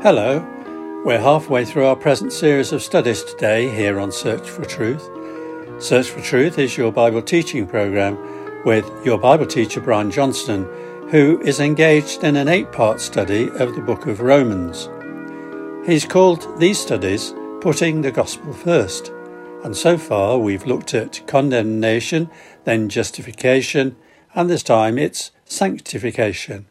Hello, we're halfway through our present series of studies today here on Search for Truth. Search for Truth is your Bible teaching program with your Bible teacher Brian Johnston, who is engaged in an eight part study of the book of Romans. He's called these studies Putting the Gospel First, and so far we've looked at condemnation, then justification, and this time it's sanctification.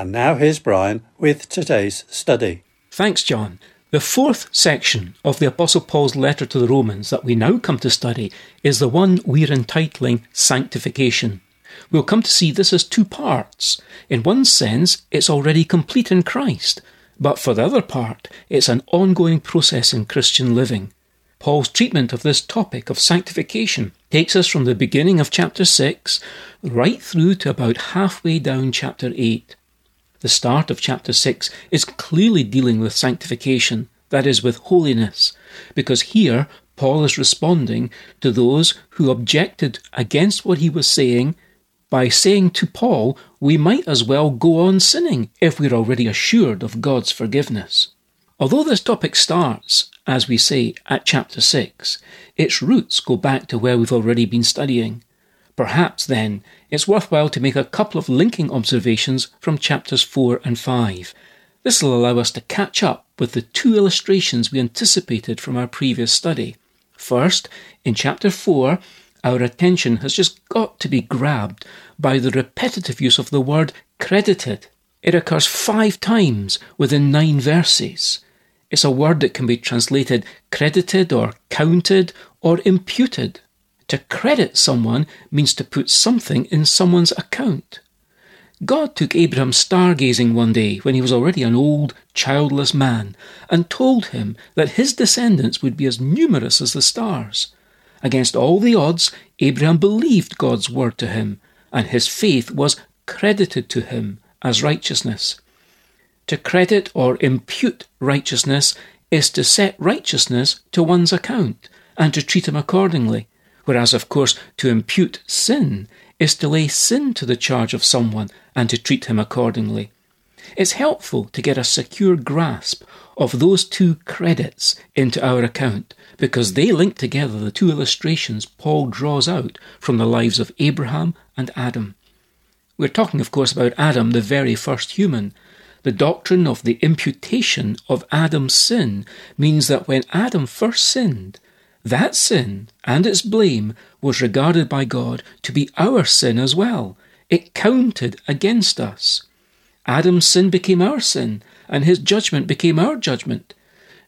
And now here's Brian with today's study. Thanks, John. The fourth section of the Apostle Paul's letter to the Romans that we now come to study is the one we're entitling Sanctification. We'll come to see this as two parts. In one sense, it's already complete in Christ, but for the other part, it's an ongoing process in Christian living. Paul's treatment of this topic of sanctification takes us from the beginning of chapter 6 right through to about halfway down chapter 8. The start of chapter 6 is clearly dealing with sanctification, that is, with holiness, because here Paul is responding to those who objected against what he was saying by saying to Paul, we might as well go on sinning if we're already assured of God's forgiveness. Although this topic starts, as we say, at chapter 6, its roots go back to where we've already been studying. Perhaps, then, it's worthwhile to make a couple of linking observations from chapters 4 and 5. This will allow us to catch up with the two illustrations we anticipated from our previous study. First, in chapter 4, our attention has just got to be grabbed by the repetitive use of the word credited. It occurs five times within nine verses. It's a word that can be translated credited or counted or imputed. To credit someone means to put something in someone's account. God took Abraham stargazing one day when he was already an old, childless man and told him that his descendants would be as numerous as the stars. Against all the odds, Abraham believed God's word to him, and his faith was credited to him as righteousness. To credit or impute righteousness is to set righteousness to one's account and to treat him accordingly whereas, of course, to impute sin is to lay sin to the charge of someone and to treat him accordingly. It's helpful to get a secure grasp of those two credits into our account because they link together the two illustrations Paul draws out from the lives of Abraham and Adam. We're talking, of course, about Adam, the very first human. The doctrine of the imputation of Adam's sin means that when Adam first sinned, that sin and its blame was regarded by God to be our sin as well. It counted against us. Adam's sin became our sin, and his judgment became our judgment.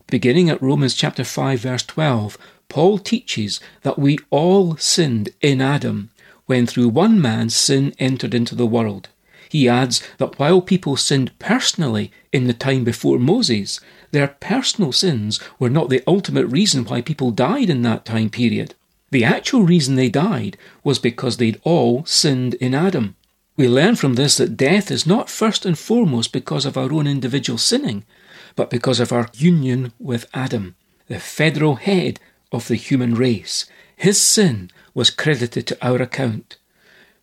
Beginning at Romans chapter 5 verse 12, Paul teaches that we all sinned in Adam when through one man sin entered into the world. He adds that while people sinned personally in the time before Moses, their personal sins were not the ultimate reason why people died in that time period. The actual reason they died was because they'd all sinned in Adam. We learn from this that death is not first and foremost because of our own individual sinning, but because of our union with Adam, the federal head of the human race. His sin was credited to our account.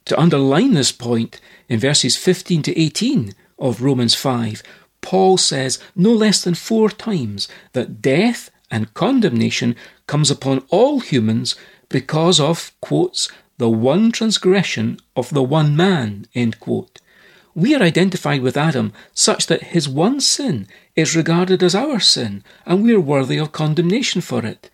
To underline this point, in verses 15 to 18 of Romans 5, Paul says no less than four times that death and condemnation comes upon all humans because of, quotes, the one transgression of the one man, end quote. We are identified with Adam such that his one sin is regarded as our sin, and we are worthy of condemnation for it.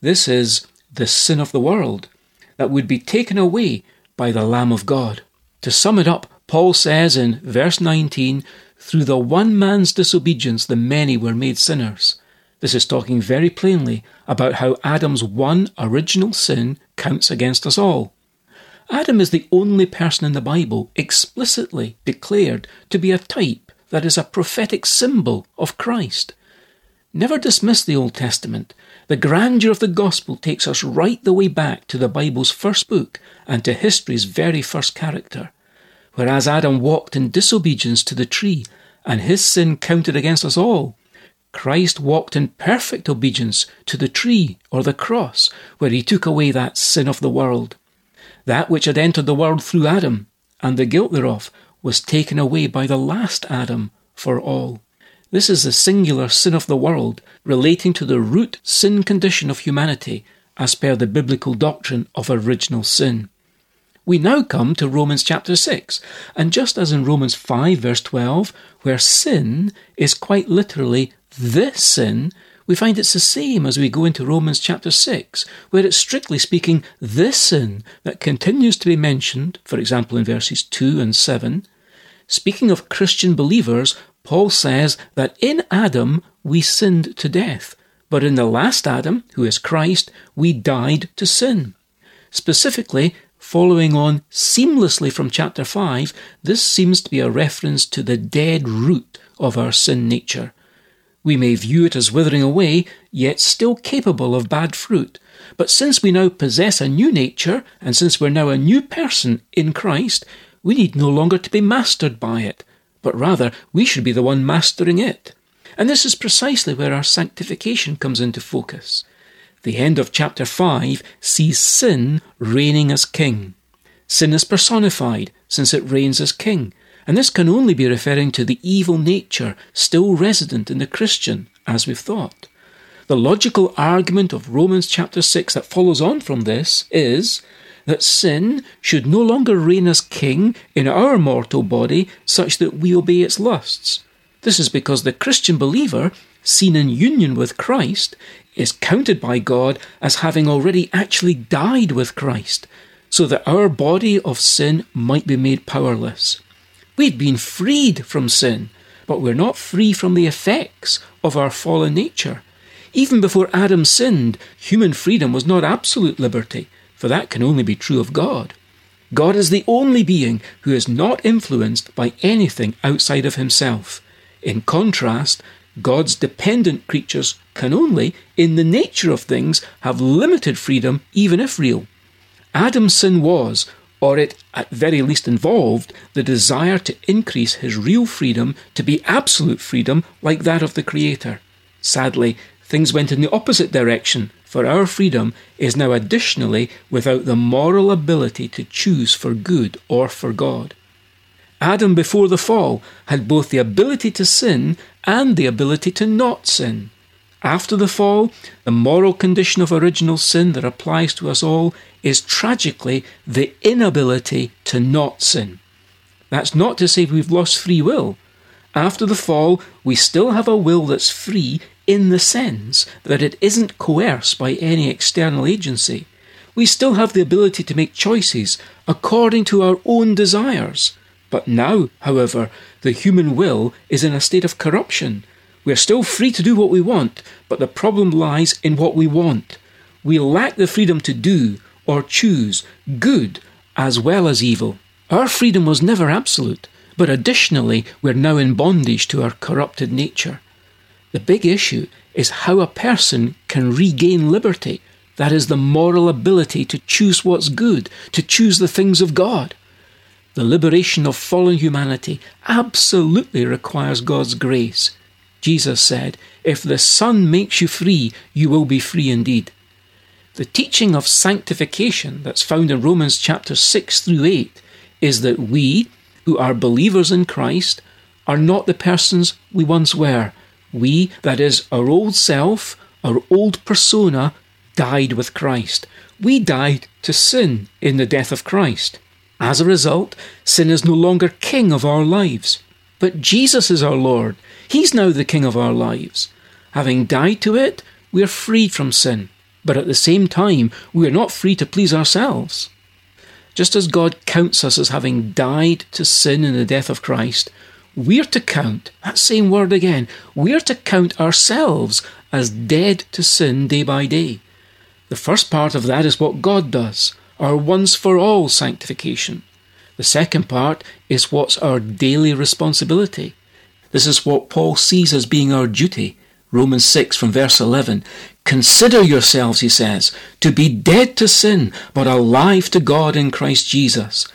This is the sin of the world that would be taken away by the Lamb of God. To sum it up, Paul says in verse 19, through the one man's disobedience, the many were made sinners. This is talking very plainly about how Adam's one original sin counts against us all. Adam is the only person in the Bible explicitly declared to be a type, that is, a prophetic symbol of Christ. Never dismiss the Old Testament. The grandeur of the gospel takes us right the way back to the Bible's first book and to history's very first character. Whereas Adam walked in disobedience to the tree, and his sin counted against us all, Christ walked in perfect obedience to the tree or the cross, where he took away that sin of the world. That which had entered the world through Adam, and the guilt thereof, was taken away by the last Adam for all. This is the singular sin of the world, relating to the root sin condition of humanity, as per the biblical doctrine of original sin. We now come to Romans chapter 6, and just as in Romans 5 verse 12, where sin is quite literally this sin, we find it's the same as we go into Romans chapter 6, where it's strictly speaking this sin that continues to be mentioned, for example in verses 2 and 7. Speaking of Christian believers, Paul says that in Adam we sinned to death, but in the last Adam, who is Christ, we died to sin. Specifically, following on seamlessly from chapter 5, this seems to be a reference to the dead root of our sin nature. We may view it as withering away, yet still capable of bad fruit. But since we now possess a new nature, and since we're now a new person in Christ, we need no longer to be mastered by it, but rather we should be the one mastering it. And this is precisely where our sanctification comes into focus. The end of chapter 5 sees sin reigning as king. Sin is personified, since it reigns as king, and this can only be referring to the evil nature still resident in the Christian, as we've thought. The logical argument of Romans chapter 6 that follows on from this is that sin should no longer reign as king in our mortal body such that we obey its lusts. This is because the Christian believer, seen in union with Christ, is counted by God as having already actually died with Christ, so that our body of sin might be made powerless. We've been freed from sin, but we're not free from the effects of our fallen nature. Even before Adam sinned, human freedom was not absolute liberty, for that can only be true of God. God is the only being who is not influenced by anything outside of himself. In contrast, God's dependent creatures can only, in the nature of things, have limited freedom, even if real. Adam's sin was, or it at very least involved, the desire to increase his real freedom to be absolute freedom like that of the Creator. Sadly, things went in the opposite direction, for our freedom is now additionally without the moral ability to choose for good or for God. Adam, before the fall, had both the ability to sin and the ability to not sin. After the fall, the moral condition of original sin that applies to us all is tragically the inability to not sin. That's not to say we've lost free will. After the fall, we still have a will that's free in the sense that it isn't coerced by any external agency. We still have the ability to make choices according to our own desires. But now, however, the human will is in a state of corruption. We are still free to do what we want, but the problem lies in what we want. We lack the freedom to do or choose good as well as evil. Our freedom was never absolute, but additionally, we're now in bondage to our corrupted nature. The big issue is how a person can regain liberty, that is, the moral ability to choose what's good, to choose the things of God. The liberation of fallen humanity absolutely requires God's grace. Jesus said, If the Son makes you free, you will be free indeed. The teaching of sanctification that's found in Romans chapter 6 through 8 is that we, who are believers in Christ, are not the persons we once were. We, that is, our old self, our old persona, died with Christ. We died to sin in the death of Christ. As a result, sin is no longer king of our lives. But Jesus is our Lord. He's now the king of our lives. Having died to it, we are freed from sin. But at the same time, we are not free to please ourselves. Just as God counts us as having died to sin in the death of Christ, we're to count, that same word again, we're to count ourselves as dead to sin day by day. The first part of that is what God does our once for all sanctification. The second part is what's our daily responsibility. This is what Paul sees as being our duty. Romans 6 from verse 11. Consider yourselves, he says, to be dead to sin, but alive to God in Christ Jesus.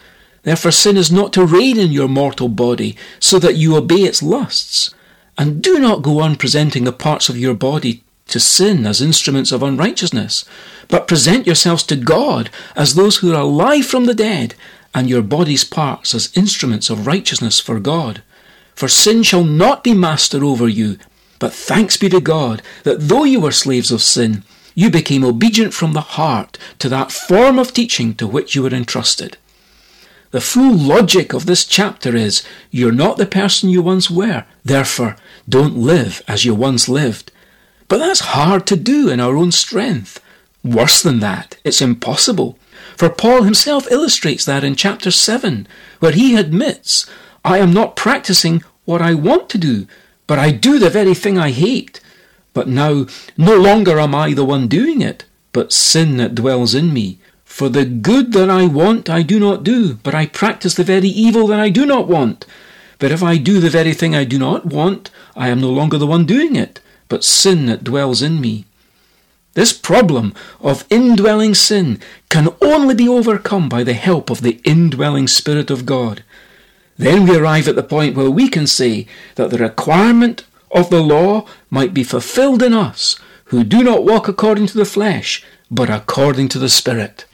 Therefore, sin is not to reign in your mortal body, so that you obey its lusts. And do not go on presenting the parts of your body to sin as instruments of unrighteousness, but present yourselves to God as those who are alive from the dead, and your body's parts as instruments of righteousness for God. For sin shall not be master over you. But thanks be to God that though you were slaves of sin, you became obedient from the heart to that form of teaching to which you were entrusted. The full logic of this chapter is you're not the person you once were, therefore don't live as you once lived. But that's hard to do in our own strength. Worse than that, it's impossible. For Paul himself illustrates that in chapter 7, where he admits, I am not practicing what I want to do, but I do the very thing I hate. But now no longer am I the one doing it, but sin that dwells in me. For the good that I want I do not do, but I practice the very evil that I do not want. But if I do the very thing I do not want, I am no longer the one doing it, but sin that dwells in me. This problem of indwelling sin can only be overcome by the help of the indwelling Spirit of God. Then we arrive at the point where we can say that the requirement of the law might be fulfilled in us who do not walk according to the flesh, but according to the Spirit.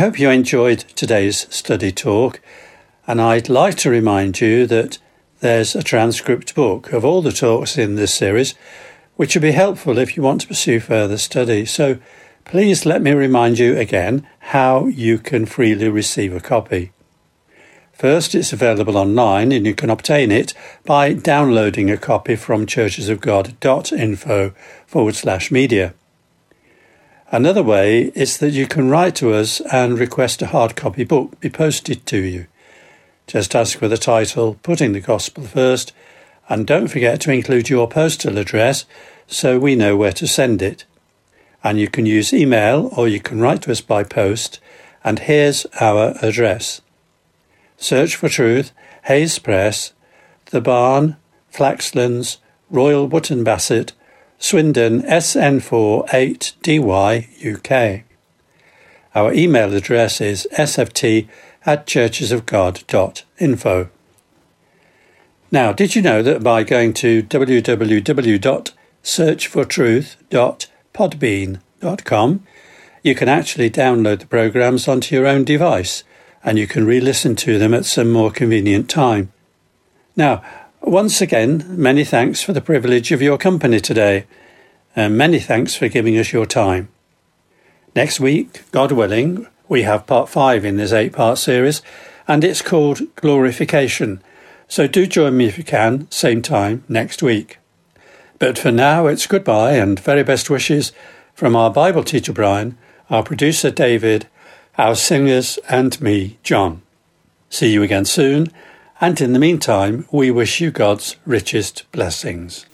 Hope you enjoyed today's study talk, and I'd like to remind you that there's a transcript book of all the talks in this series, which would be helpful if you want to pursue further study. So please let me remind you again how you can freely receive a copy. First, it's available online and you can obtain it by downloading a copy from churchesofgod.info forward slash media. Another way is that you can write to us and request a hard copy book be posted to you. Just ask for the title, Putting the Gospel First, and don't forget to include your postal address so we know where to send it. And you can use email or you can write to us by post, and here's our address. Search for Truth, Hayes Press, The Barn, Flaxlands, Royal Wootton Bassett, Swindon SN4 8DY UK. Our email address is sft at churchesofgod.info. Now, did you know that by going to www.searchfortruth.podbean.com, you can actually download the programs onto your own device and you can re listen to them at some more convenient time. Now, once again, many thanks for the privilege of your company today, and many thanks for giving us your time. Next week, God willing, we have part five in this eight part series, and it's called Glorification. So do join me if you can, same time next week. But for now, it's goodbye and very best wishes from our Bible teacher Brian, our producer David, our singers, and me, John. See you again soon and in the meantime, we wish you God's richest blessings.